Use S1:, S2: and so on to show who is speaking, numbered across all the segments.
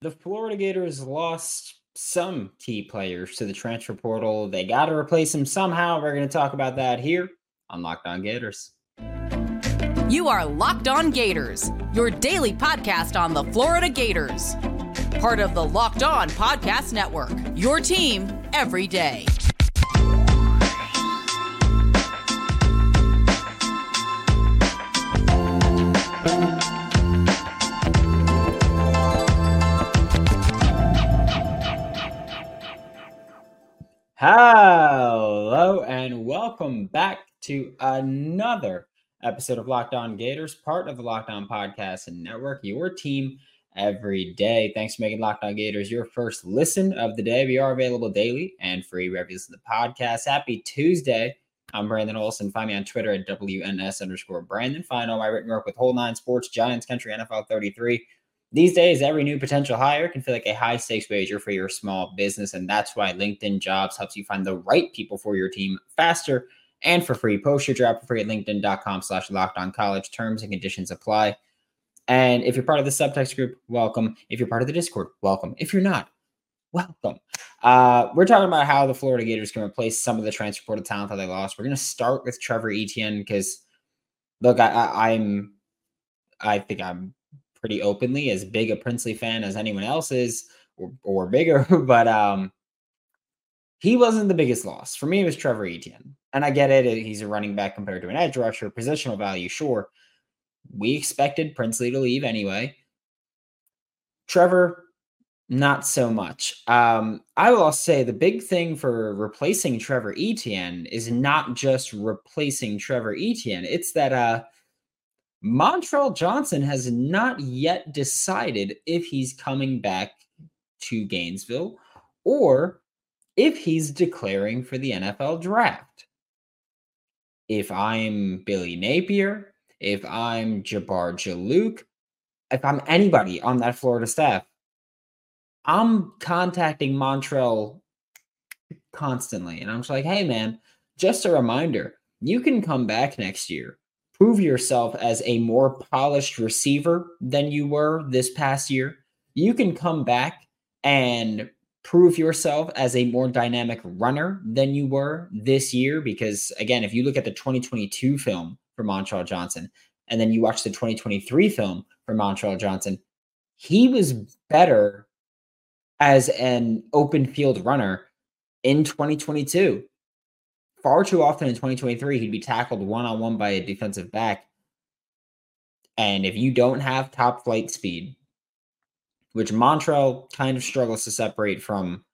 S1: the Florida Gators lost some key players to the transfer portal. They got to replace them somehow. We're going to talk about that here on Locked On Gators.
S2: You are Locked On Gators, your daily podcast on the Florida Gators. Part of the Locked On Podcast Network, your team every day.
S1: Hello and welcome back to another episode of Locked On Gators, part of the Locked On Podcast and Network, your team every day. Thanks for making Locked On Gators your first listen of the day. We are available daily and free listen to the podcast. Happy Tuesday. I'm Brandon Olsen. Find me on Twitter at WNS underscore Brandon. Find all my written work with Whole Nine Sports, Giants Country, NFL 33 these days, every new potential hire can feel like a high stakes wager for your small business. And that's why LinkedIn Jobs helps you find the right people for your team faster and for free. Post your job for free at linkedin.com slash locked on college. Terms and conditions apply. And if you're part of the subtext group, welcome. If you're part of the Discord, welcome. If you're not, welcome. Uh, we're talking about how the Florida Gators can replace some of the transfer portal talent that they lost. We're going to start with Trevor Etienne because, look, I, I, I'm, I think I'm pretty openly, as big a Princely fan as anyone else is, or, or bigger. but um, he wasn't the biggest loss for me. It was Trevor Etienne, and I get it. He's a running back compared to an edge rusher, positional value, sure. We expected Princely to leave anyway. Trevor, not so much. Um, I will also say the big thing for replacing Trevor Etienne is not just replacing Trevor Etienne. It's that uh, Montrell Johnson has not yet decided if he's coming back to Gainesville or if he's declaring for the NFL draft. If I'm Billy Napier, if I'm Jabbar Juluke, if I'm anybody on that Florida staff, I'm contacting Montrell constantly. And I'm just like, hey, man, just a reminder, you can come back next year prove yourself as a more polished receiver than you were this past year, you can come back and prove yourself as a more dynamic runner than you were this year. Because again, if you look at the 2022 film for Montrell Johnson and then you watch the 2023 film for Montrell Johnson, he was better as an open field runner in 2022 far too often in 2023 he'd be tackled one on one by a defensive back. And if you don't have top flight speed, which Montrell kind of struggles to separate from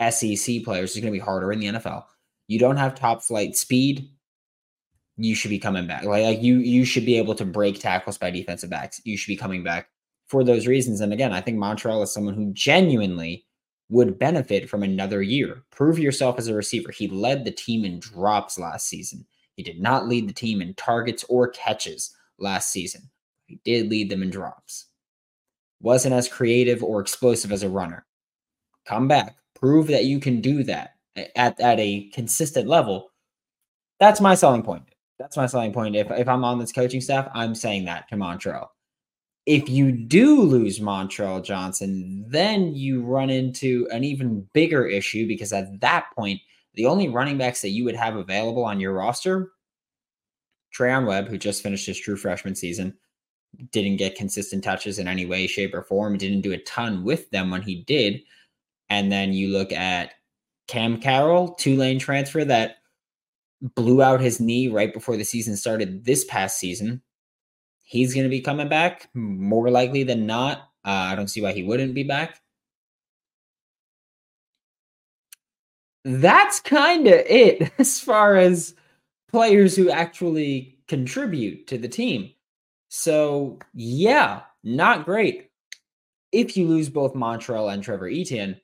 S1: SEC players, it's going to be harder in the NFL. You don't have top flight speed. You should be coming back. Like, like you, you should be able to break tackles by defensive backs. You should be coming back for those reasons. And again, I think Montrell is someone who genuinely would benefit from another year. Prove yourself as a receiver. He led the team in drops last season. He did not lead the team in targets or catches last season. He did lead them in drops. Wasn't as creative or explosive as a runner. Come back. Prove that you can do that at, at a consistent level. That's my selling point. That's my selling point. If, if I'm on this coaching staff, I'm saying that to Montrell if you do lose Montrell Johnson, then you run into an even bigger issue because at that point, the only running backs that you would have available on your roster, Treyaun Webb, who just finished his true freshman season, didn't get consistent touches in any way, shape, or form, didn't do a ton with them when he did. And then you look at Cam Carroll, Tulane transfer that blew out his knee right before the season started this past season he's going to be coming back more likely than not. Uh, I don't see why he wouldn't be back. That's kind of it as far as players who actually contribute to the team. So, yeah, not great. If you lose both Montrell and Trevor Etienne,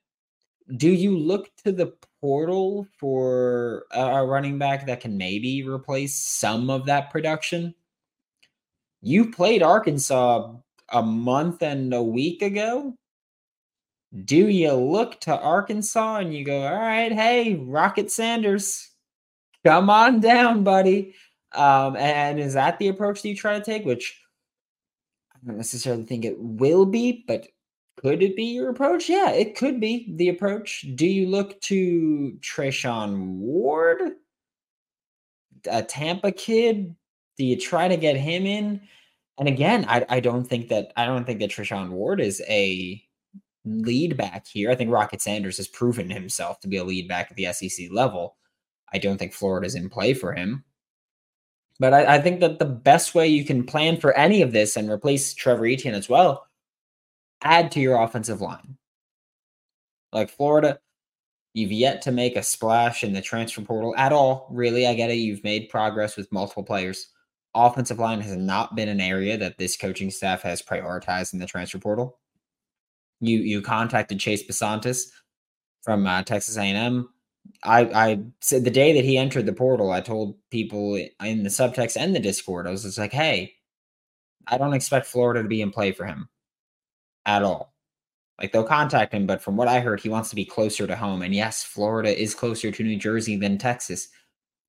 S1: do you look to the portal for a running back that can maybe replace some of that production? You played Arkansas a month and a week ago. Do you look to Arkansas and you go, all right, hey, Rocket Sanders, come on down, buddy? Um, and is that the approach that you try to take? Which I don't necessarily think it will be, but Could it be your approach? Yeah, it could be the approach. Do you look to Treshaun Ward, a Tampa kid? Do you try to get him in? And again, I, I don't think that I don't think that Treshaun Ward is a lead back here. I think Rocket Sanders has proven himself to be a lead back at the SEC level. I don't think Florida's in play for him. But I, I, think that the best way you can plan for any of this and replace Trevor Etienne as well, add to your offensive line. Like Florida, you've yet to make a splash in the transfer portal at all. Really, I get it. You've made progress with multiple players. Offensive line has not been an area that this coaching staff has prioritized in the transfer portal. You you contacted Chase Bisontis from uh, Texas A&M. I I said the day that he entered the portal, I told people in the subtext and the Discord, I was just like, "Hey, I don't expect Florida to be in play for him at all. Like they'll contact him, but from what I heard, he wants to be closer to home. And yes, Florida is closer to New Jersey than Texas.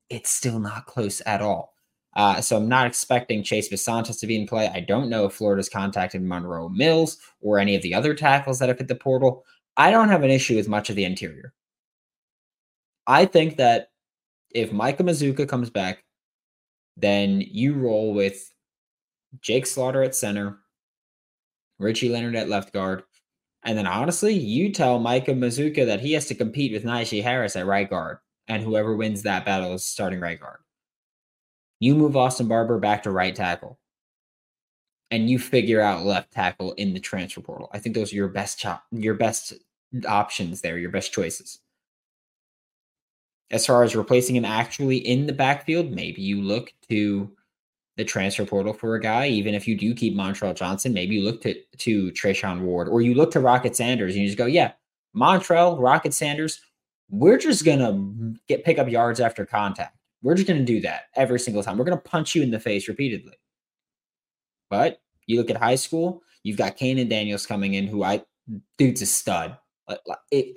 S1: It's still not close at all. Uh, so I'm not expecting Chase Bisontis to be in play. I don't know if Florida's contacted Monroe Mills or any of the other tackles that have hit the portal. I don't have an issue with much of the interior. I think that if Micah Mazzccua comes back, then you roll with Jake Slaughter at center, Richie Leonard at left guard, and then honestly, you tell Micah Mazzccua that he has to compete with Knijeah Harris at right guard, and whoever wins that battle is starting right guard. You move Austin Barber back to right tackle. And you figure out left tackle in the transfer portal. I think those are your best chop, your best options there, your best choices. As far as replacing him actually in the backfield, maybe you look to the transfer portal for a guy. Even if you do keep Montrell Johnson, maybe you look to to Treshaun Ward or you look to Rocket Sanders and you just go, yeah, Montrell, Rocket Sanders, we're just gonna get pick up yards after contact. We're just going to do that every single time. We're going to punch you in the face repeatedly. But you look at high school, you've got Kahnen Daniels coming in, who I, dude's a stud.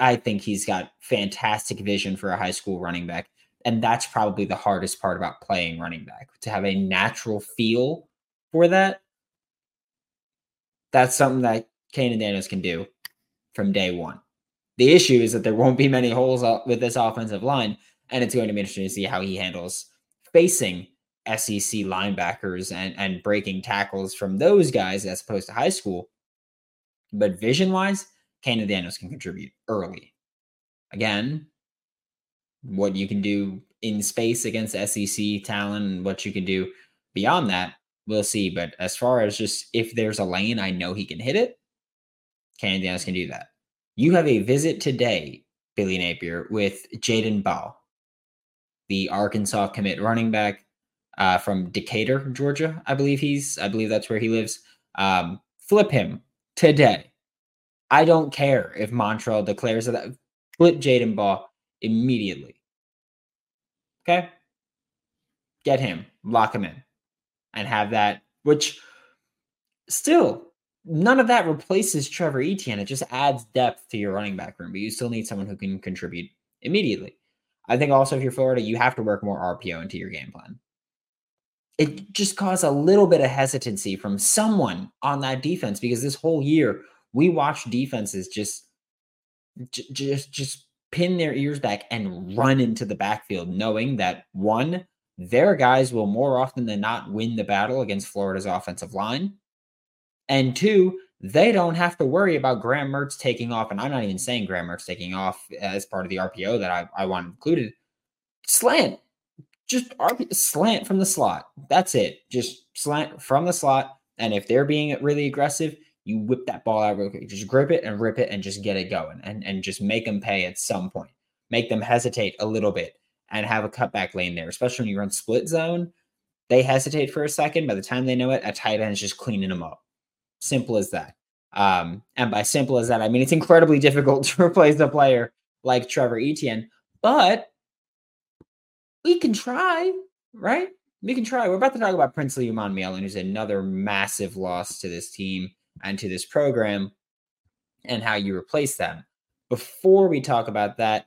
S1: I think he's got fantastic vision for a high school running back. And that's probably the hardest part about playing running back to have a natural feel for that. That's something that Kahnen Daniels can do from day one. The issue is that there won't be many holes with this offensive line and it's going to be interesting to see how he handles facing SEC linebackers and and breaking tackles from those guys as opposed to high school. But vision wise, Kahnen Daniels can contribute early. Again, what you can do in space against SEC talent and what you can do beyond that, we'll see. But as far as just if there's a lane, I know he can hit it. Kahnen Daniels can do that. You have a visit today, Billy Napier, with Jadan Baugh the Arkansas commit running back uh, from Decatur, Georgia. I believe he's. I believe that's where he lives. Um, flip him today. I don't care if Montrell declares that. Flip Jadan Baugh immediately. Okay. Get him, lock him in, and have that. Which still none of that replaces Trevor Etienne. It just adds depth to your running back room, but you still need someone who can contribute immediately. I think also if you're Florida, you have to work more RPO into your game plan. It just caused a little bit of hesitancy from someone on that defense because this whole year we watched defenses just just just pin their ears back and run into the backfield knowing that one their guys will more often than not win the battle against Florida's offensive line and two they don't have to worry about Graham Mertz taking off. And I'm not even saying Graham Mertz taking off as part of the RPO that I, I want included. Slant, just RP, slant from the slot. That's it. Just slant from the slot. And if they're being really aggressive, you whip that ball out real quick. Just grip it and rip it and just get it going and, and just make them pay at some point. Make them hesitate a little bit and have a cutback lane there, especially when you run split zone. They hesitate for a second. By the time they know it, a tight end is just cleaning them up. Simple as that. Um, and by simple as that, I mean it's incredibly difficult to replace a player like Trevor Etienne, but we can try, right? We can try. We're about to talk about Prince Princely Umanmielen, who's another massive loss to this team and to this program, and how you replace them. Before we talk about that,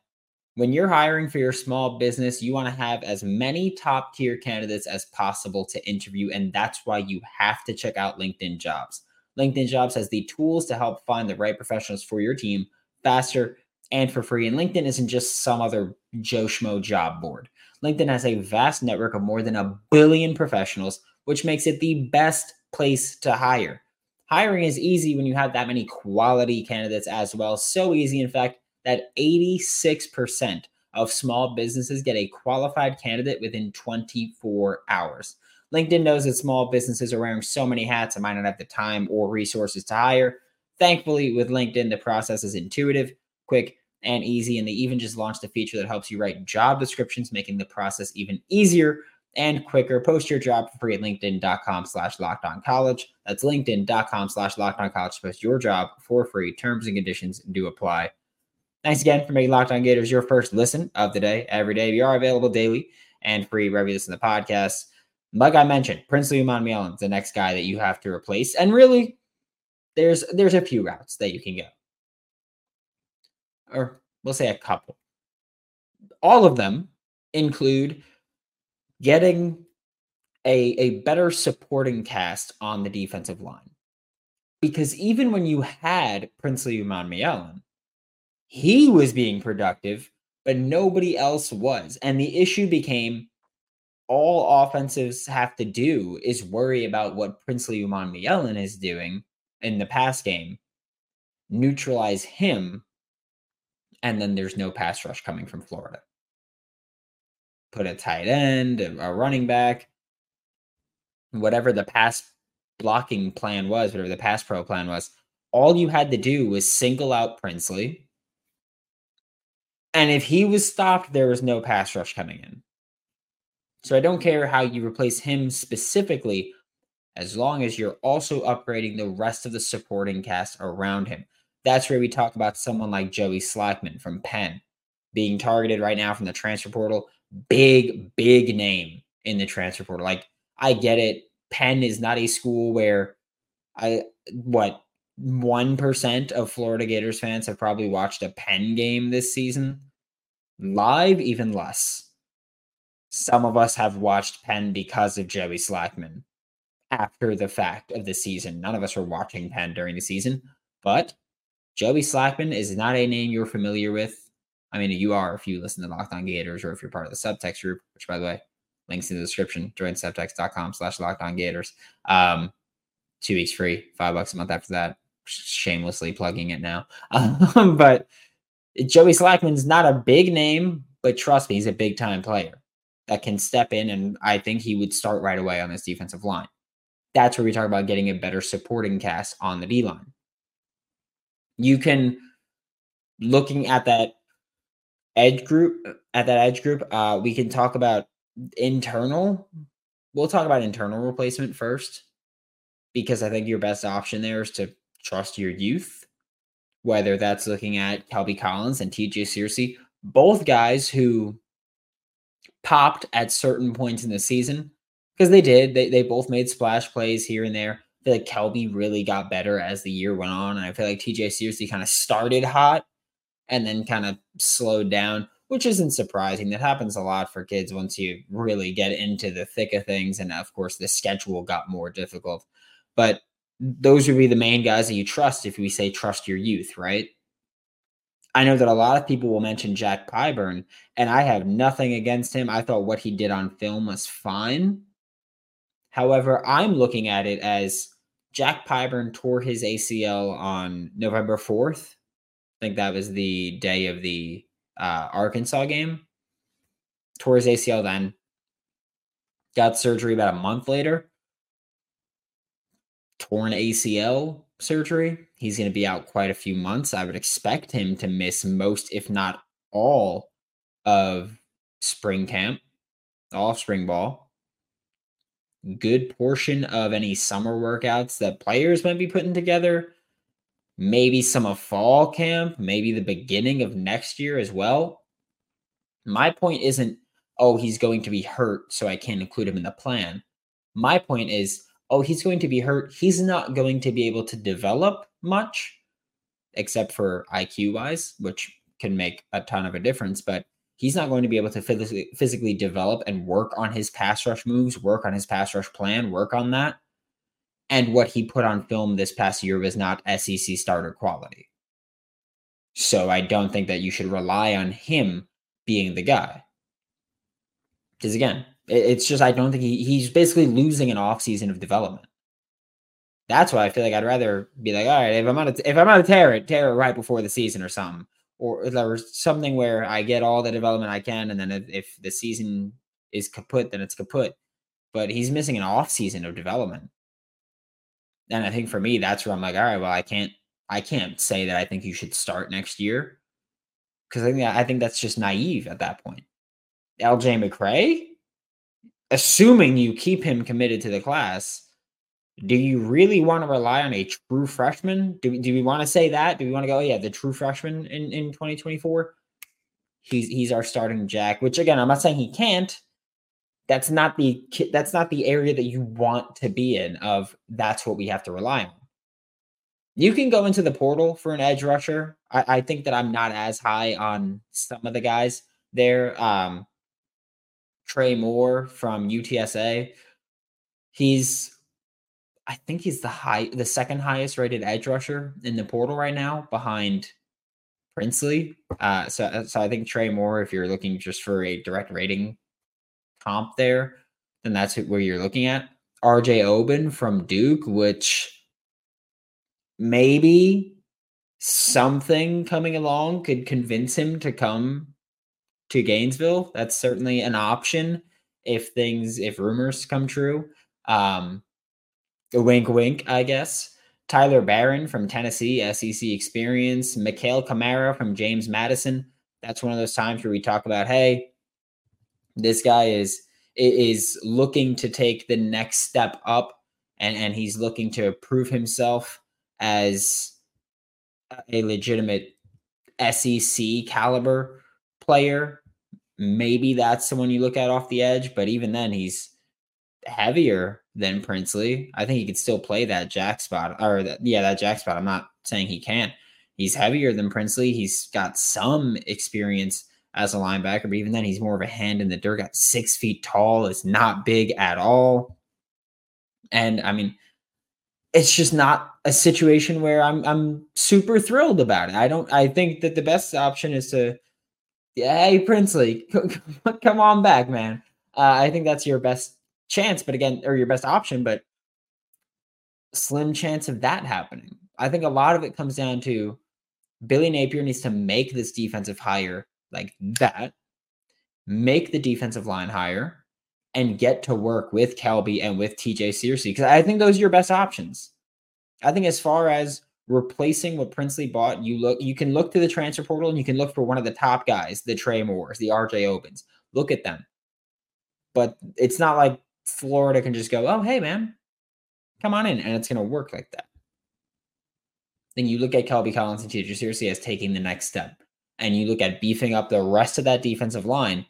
S1: when you're hiring for your small business, you want to have as many top tier candidates as possible to interview. And that's why you have to check out LinkedIn jobs. LinkedIn Jobs has the tools to help find the right professionals for your team faster and for free. And LinkedIn isn't just some other Joe Schmo job board. LinkedIn has a vast network of more than a billion professionals, which makes it the best place to hire. Hiring is easy when you have that many quality candidates as well. So easy, in fact, that 86% of small businesses get a qualified candidate within 24 hours. LinkedIn knows that small businesses are wearing so many hats and might not have the time or resources to hire. Thankfully, with LinkedIn, the process is intuitive, quick, and easy. And they even just launched a feature that helps you write job descriptions, making the process even easier and quicker. Post your job for free at linkedin.com slash locked on college. That's linkedin.com slash locked on college post your job for free. Terms and conditions do apply. Thanks again for making Locked On Gators your first listen of the day every day. We are available daily and free wherever you listen to podcasts. Like I mentioned, Prince Umanmielen is the next guy that you have to replace. And really, there's there's a few routes that you can go. Or we'll say a couple. All of them include getting a, a better supporting cast on the defensive line. Because even when you had Princely Umanmielen, he was being productive, but nobody else was. And the issue became all offensives have to do is worry about what Princely Umanmielen is doing in the pass game, neutralize him, and then there's no pass rush coming from Florida. Put a tight end, a running back, whatever the pass blocking plan was, whatever the pass pro plan was, all you had to do was single out Princely and if he was stopped, there was no pass rush coming in. So I don't care how you replace him specifically, as long as you're also upgrading the rest of the supporting cast around him. That's where we talk about someone like Joey Slackman from Penn being targeted right now from the transfer portal. Big, big name in the transfer portal. Like, I get it. Penn is not a school where I, what, 1% of Florida Gators fans have probably watched a Penn game this season. Live, even less. Some of us have watched Penn because of Joey Slackman after the fact of the season. None of us were watching Penn during the season, but Joey Slackman is not a name you're familiar with. I mean, you are if you listen to Locked On Gators or if you're part of the subtext group, which by the way, links in the description. Join subtext.com slash locked on gators. Um, two weeks free, five bucks a month after that shamelessly plugging it now. Um, but Joey Slackman's not a big name, but trust me, he's a big time player that can step in, and I think he would start right away on this defensive line. That's where we talk about getting a better supporting cast on the D line. You can, looking at that edge group, at that edge group, uh, we can talk about internal. We'll talk about internal replacement first because I think your best option there is to trust your youth, whether that's looking at Kelby Collins and TJ Searcy, both guys who popped at certain points in the season because they did. They, they both made splash plays here and there. I feel like Kelby really got better as the year went on. And I feel like TJ seriously kind of started hot and then kind of slowed down, which isn't surprising. That happens a lot for kids once you really get into the thick of things. And of course, the schedule got more difficult. But those would be the main guys that you trust if we say trust your youth, right? I know that a lot of people will mention Jack Pyburn, and I have nothing against him. I thought what he did on film was fine. However, I'm looking at it as Jack Pyburn tore his ACL on November 4th. I think that was the day of the uh, Arkansas game. Tore his ACL then. Got surgery about a month later torn ACL surgery. He's going to be out quite a few months. I would expect him to miss most, if not all, of spring camp, all spring ball. Good portion of any summer workouts that players might be putting together. Maybe some of fall camp, maybe the beginning of next year as well. My point isn't, oh, he's going to be hurt, so I can't include him in the plan. My point is, oh, he's going to be hurt. He's not going to be able to develop much, except for IQ wise, which can make a ton of a difference. But he's not going to be able to physically, develop and work on his pass rush moves, work on his pass rush plan, work on that And what he put on film this past year was not SEC starter quality. So I don't think that you should rely on him being the guy. Because again, it's just I don't think he, he's basically losing an off season of development. That's why I feel like I'd rather be like, all right, if I'm on a, if I'm on a tear it, tear it right before the season or something, or was something where I get all the development I can, and then if, if the season is kaput, then it's kaput. But he's missing an off season of development, and I think for me, that's where I'm like, all right, well, I can't, I can't say that I think you should start next year because I think I think that's just naive at that point. LJ McCray, assuming you keep him committed to the class do you really want to rely on a true freshman? Do, do we want to say that? Do we want to go, oh, yeah, the true freshman in, in 2024? He's he's our starting jack, which again, I'm not saying he can't. That's not the that's not the area that you want to be in of that's what we have to rely on. You can go into the portal for an edge rusher. I, I think that I'm not as high on some of the guys there. Um, Trey Moore from UTSA. He's I think he's the high, the second highest rated edge rusher in the portal right now, behind Princely. Uh, so, uh, so I think Trey Moore, if you're looking just for a direct rating comp there, then that's where you're looking at. RJ Oben from Duke, which maybe something coming along could convince him to come to Gainesville. That's certainly an option if things, if rumors come true. Um, wink, wink, I guess. Tyler Baron from Tennessee, SEC experience. Mikhail Kamara from James Madison. That's one of those times where we talk about, hey, this guy is is looking to take the next step up, and and he's looking to prove himself as a legitimate SEC caliber player. Maybe that's someone you look at off the edge, but even then, he's heavier than Princely. I think he could still play that jack spot or that, yeah, that jack spot. I'm not saying he can't. He's heavier than Princely. He's got some experience as a linebacker, but even then, he's more of a hand in the dirt. Got six feet tall, is not big at all. And I mean, it's just not a situation where I'm I'm super thrilled about it. I don't. I think that the best option is to, hey Princely, come on back, man. Uh, I think that's your best chance, but again, or your best option, but slim chance of that happening. I think a lot of it comes down to Billy Napier needs to make this defensive hire like that, make the defensive line higher, and get to work with Kelby and with TJ Searcy. Because I think those are your best options. I think as far as replacing what Princely bought, you look you can look to the transfer portal and you can look for one of the top guys, the Trey Moores, the RJ Obens. Look at them. But it's not like Florida can just go, oh, hey, man, come on in. And it's going to work like that. Then you look at Kelby Collins and TJ Searcy as taking the next step. And you look at beefing up the rest of that defensive line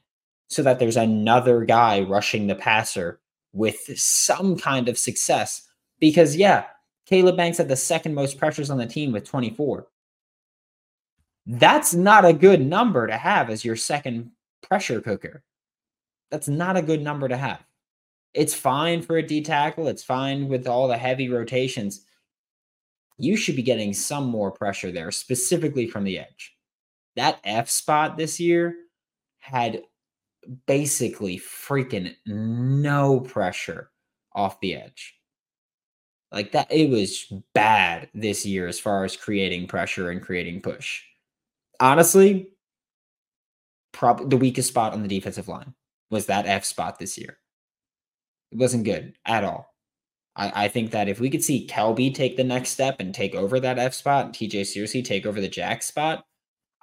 S1: so that there's another guy rushing the passer with some kind of success. Because, yeah, Caleb Banks had the second most pressures on the team with 24. That's not a good number to have as your second pressure cooker. That's not a good number to have. It's fine for a D tackle. It's fine with all the heavy rotations. You should be getting some more pressure there, specifically from the edge. That F spot this year had basically freaking no pressure off the edge. Like that, it was bad this year as far as creating pressure and creating push. Honestly, probably the weakest spot on the defensive line was that F spot this year. It wasn't good at all. I, I think that if we could see Kelby take the next step and take over that F spot, and TJ Searcy take over the Jack spot,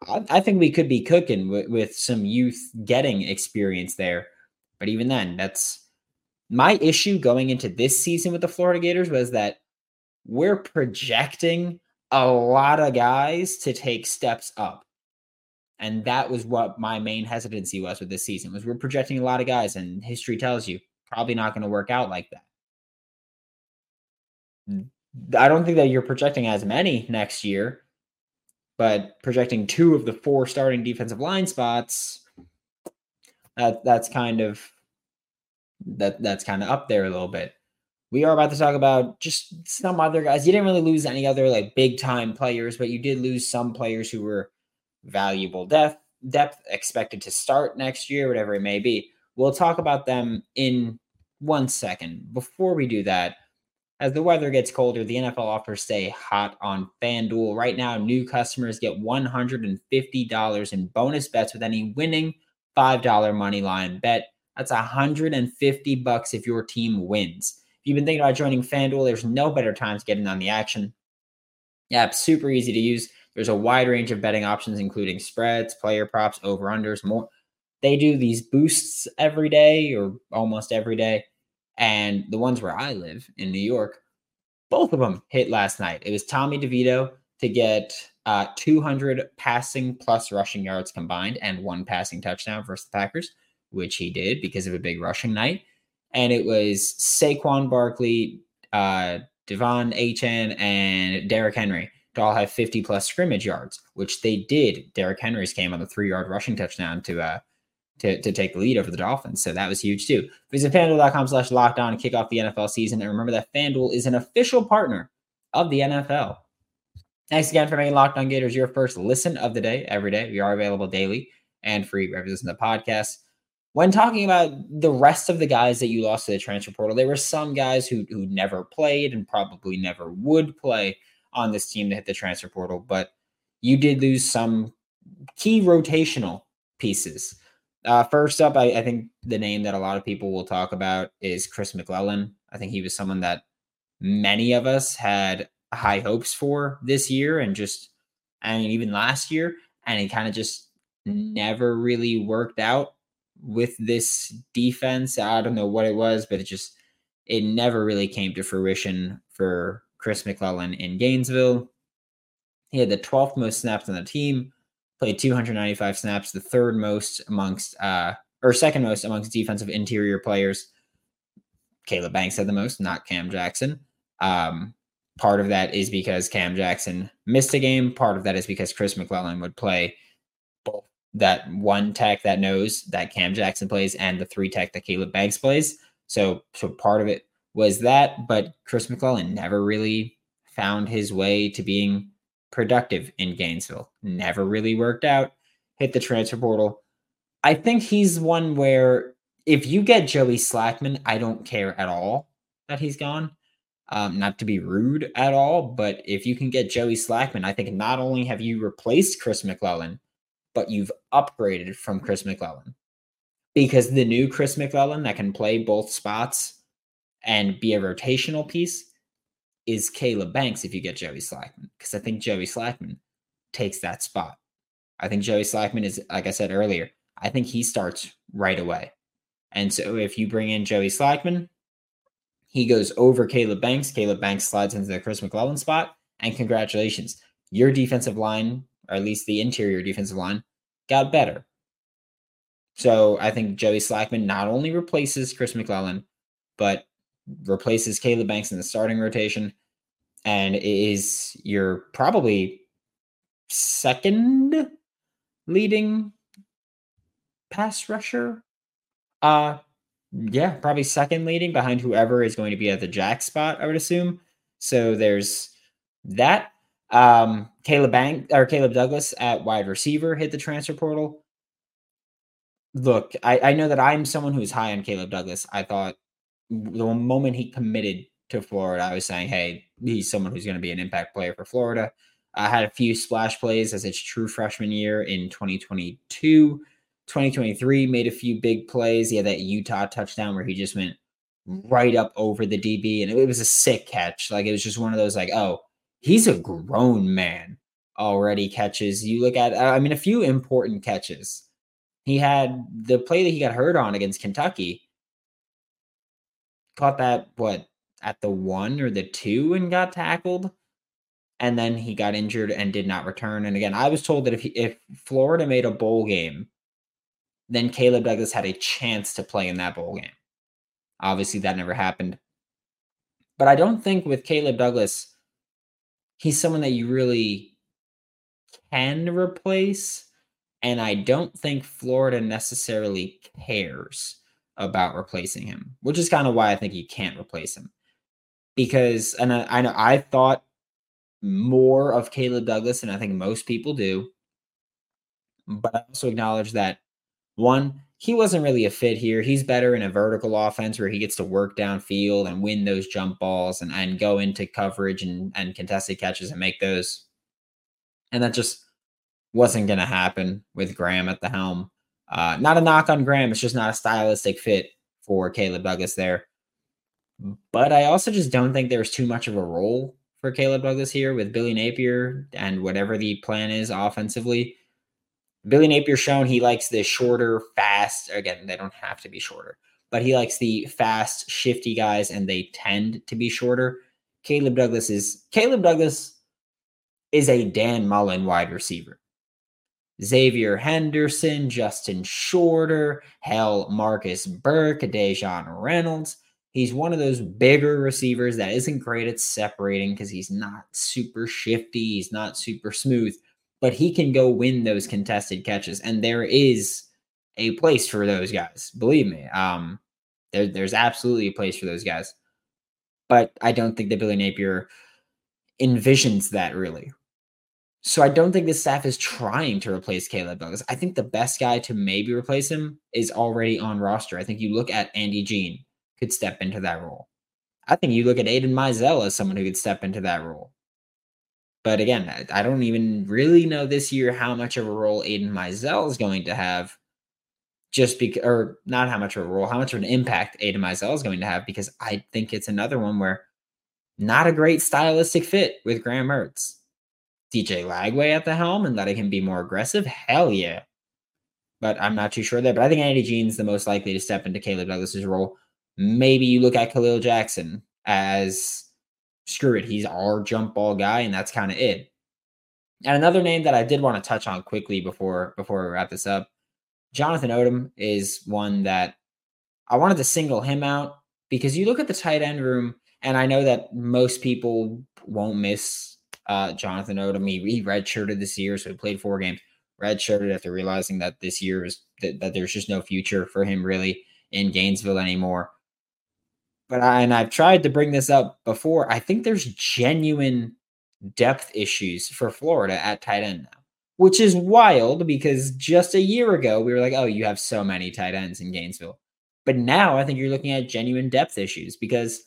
S1: I, think we could be cooking with, with some youth getting experience there. But even then, that's my issue going into this season with the Florida Gators was that we're projecting a lot of guys to take steps up. And that was what my main hesitancy was with this season was we're projecting a lot of guys and history tells you probably not going to work out like that. I don't think that you're projecting as many next year, but projecting two of the four starting defensive line spots, that that's kind of that that's kind of up there a little bit. we are about to talk about just some other guys. You didn't really lose any other like big time players, but you did lose some players who were valuable depth, depth expected to start next year, whatever it may be. We'll talk about them in one second. Before we do that, as the weather gets colder, the NFL offers stay hot on FanDuel. Right now, new customers get $150 in bonus bets with any winning $5 money line bet. That's 150 bucks if your team wins. If you've been thinking about joining FanDuel, there's no better time to get in on the action. Yeah, super easy to use. There's a wide range of betting options, including spreads, player props, over unders, more. They do these boosts every day or almost every day. And the ones where I live in New York, both of them hit last night. It was Tommy DeVito to get uh, 200 passing plus rushing yards combined and one passing touchdown versus the Packers, which he did because of a big rushing night. And it was Saquon Barkley, uh, De'Von Achane, and Derrick Henry to all have 50 plus scrimmage yards, which they did. Derrick Henry's came on the three yard rushing touchdown to uh, to, to take the lead over the Dolphins. So that was huge too. Visit fanduel.com slash lockdown and kick off the NFL season. And remember that FanDuel is an official partner of the NFL. Thanks again for making Locked On Gators your first listen of the day every day. We are available daily and free wherever you listen to the podcast. When talking about the rest of the guys that you lost to the transfer portal, there were some guys who who never played and probably never would play on this team that hit the transfer portal, but you did lose some key rotational pieces. Uh, first up, I, I, think the name that a lot of people will talk about is Chris McClellan. I think he was someone that many of us had high hopes for this year and just, mean, even last year. And he kind of just never really worked out with this defense. I don't know what it was, but it just, it never really came to fruition for Chris McClellan in Gainesville. He had the 12th most snaps on the team, played 295 snaps, the third most amongst uh or second most amongst defensive interior players. Caleb Banks had the most, not Cam Jackson. Um, part of that is because Cam Jackson missed a game. Part of that is because Chris McClellan would play that one tech that knows that Cam Jackson plays and the three tech that Caleb Banks plays. So, so part of it was that, but Chris McClellan never really found his way to being productive in Gainesville. Never really worked out. Hit the transfer portal. I think he's one where if you get Joey Slackman, I don't care at all that he's gone. Um, not to be rude at all, but if you can get Joey Slackman, I think not only have you replaced Chris McClellan, but you've upgraded from Chris McClellan. Because the new Chris McClellan that can play both spots and be a rotational piece is Caleb Banks if you get Joey Slackman, because I think Joey Slackman takes that spot. I think Joey Slackman is, like I said earlier, I think he starts right away. And so if you bring in Joey Slackman, he goes over Caleb Banks. Caleb Banks slides into the Chris McClellan spot. And congratulations, your defensive line, or at least the interior defensive line, got better. So I think Joey Slackman not only replaces Chris McClellan, but replaces Caleb Banks in the starting rotation and is your probably second leading pass rusher. Uh yeah, probably second leading behind whoever is going to be at the jack spot, I would assume. So there's that. Um Caleb Bank or Caleb Douglas at wide receiver hit the transfer portal. Look, I, I know that I'm someone who's high on Caleb Douglas. I thought the moment he committed to Florida, I was saying, hey, he's someone who's going to be an impact player for Florida. I had a few splash plays as its true freshman year in 2022. 2023 made a few big plays. He had that Utah touchdown where he just went right up over the DB, and it was a sick catch. Like it was just one of those, like, oh, he's a grown man already. Catches. You look at, I mean, a few important catches. He had the play that he got hurt on against Kentucky caught that what at the one or the two and got tackled and then he got injured and did not return and again i was told that if he, if florida made a bowl game then caleb douglas had a chance to play in that bowl game obviously that never happened but i don't think with caleb douglas he's someone that you really can replace and i don't think florida necessarily cares about replacing him, which is kind of why I think you can't replace him. because, and I, I know I thought more of Caleb Douglas than I think most people do. But I also acknowledge that one, he wasn't really a fit here. He's better in a vertical offense where he gets to work downfield and win those jump balls and, and go into coverage and, and contested catches and make those. And that just wasn't going to happen with Graham at the helm. Uh, not a knock on Graham. It's just not a stylistic fit for Caleb Douglas there. But I also just don't think there's too much of a role for Caleb Douglas here with Billy Napier and whatever the plan is offensively. Billy Napier shown he likes the shorter, fast. Again, they don't have to be shorter, but he likes the fast, shifty guys, and they tend to be shorter. Caleb Douglas is Caleb Douglas is a Dan Mullen wide receiver. Xavier Henderson, Justin Shorter, hell, Marcus Burke, Dejon Reynolds. He's one of those bigger receivers that isn't great at separating because he's not super shifty. He's not super smooth, but he can go win those contested catches. And there is a place for those guys. Believe me. Um, there, there's absolutely a place for those guys. But I don't think that Billy Napier envisions that really. So I don't think the staff is trying to replace Caleb Douglas. I think the best guy to maybe replace him is already on roster. I think you look at Andy Jean could step into that role. I think you look at Aiden Mizell as someone who could step into that role. But again, I don't even really know this year how much of a role Aiden Mizell is going to have. Just because, or not how much of a role, how much of an impact Aiden Mizell is going to have, because I think it's another one where not a great stylistic fit with Graham Mertz. DJ Lagway at the helm and letting him be more aggressive, hell yeah. But I'm not too sure there. But I think Andy Jean's the most likely to step into Caleb Douglas's role Maybe you look at Kahleil Jackson as screw it, he's our jump ball guy, and that's kind of it. And another name that I did want to touch on quickly before before we wrap this up, Jonathan Odom is one that I wanted to single him out because you look at the tight end room, and I know that most people won't miss uh, Jonathan Odom. He, he redshirted this year, so he played four games. Redshirted after realizing that this year is that, that there's just no future for him really in Gainesville anymore but I, and I've tried to bring this up before. I think there's genuine depth issues for Florida at tight end now, which is wild because just a year ago we were like, oh, you have so many tight ends in Gainesville. But now I think you're looking at genuine depth issues because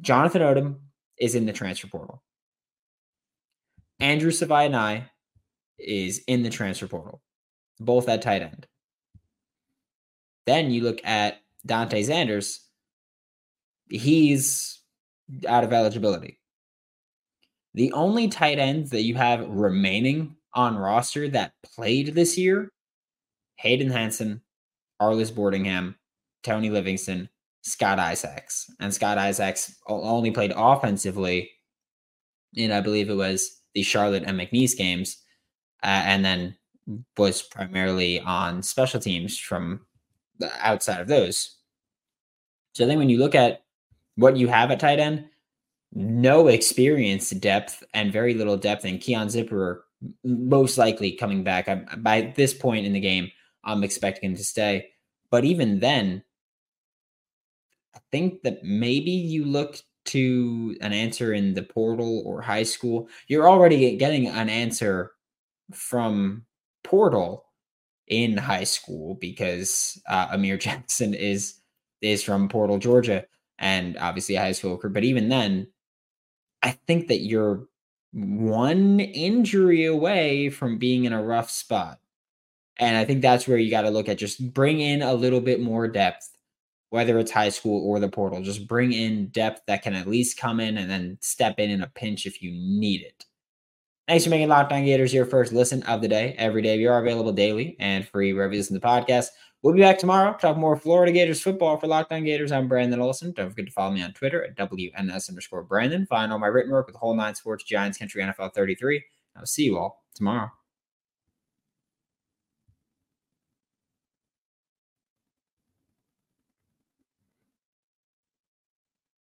S1: Jonathan Odom is in the transfer portal. Andrew Savaiinaea is in the transfer portal, both at tight end. Then you look at Dante Zanders, he's out of eligibility. The only tight ends that you have remaining on roster that played this year Hayden Hansen, Arlis Boardingham, Tony Livingston, Scott Isaacs. And Scott Isaacs only played offensively in, I believe it was the Charlotte and McNeese games, uh, and then was primarily on special teams from outside of those. So then when you look at what you have at tight end, no experience depth and very little depth. And Keon Zipper most likely coming back. I, by this point in the game, I'm expecting him to stay. But even then, I think that maybe you look to an answer in the portal or high school. You're already getting an answer from portal in high school because uh, Amir Jackson is is from Portal, Georgia and obviously a high school recruit. But even then, I think that you're one injury away from being in a rough spot. And I think that's where you got to look at just bring in a little bit more depth, whether it's high school or the portal. Just bring in depth that can at least come in and then step in in a pinch if you need it. Thanks for making Locked On Gators your first listen of the day. Every day we are available daily and free wherever you listen to the podcast. We'll be back tomorrow. Talk more Florida Gators football for Locked On Gators. I'm Brandon Olsen. Don't forget to follow me on Twitter at WNS underscore Brandon. Find all my written work with Whole Nine Sports, Giants Country NFL 33. I'll see you all tomorrow.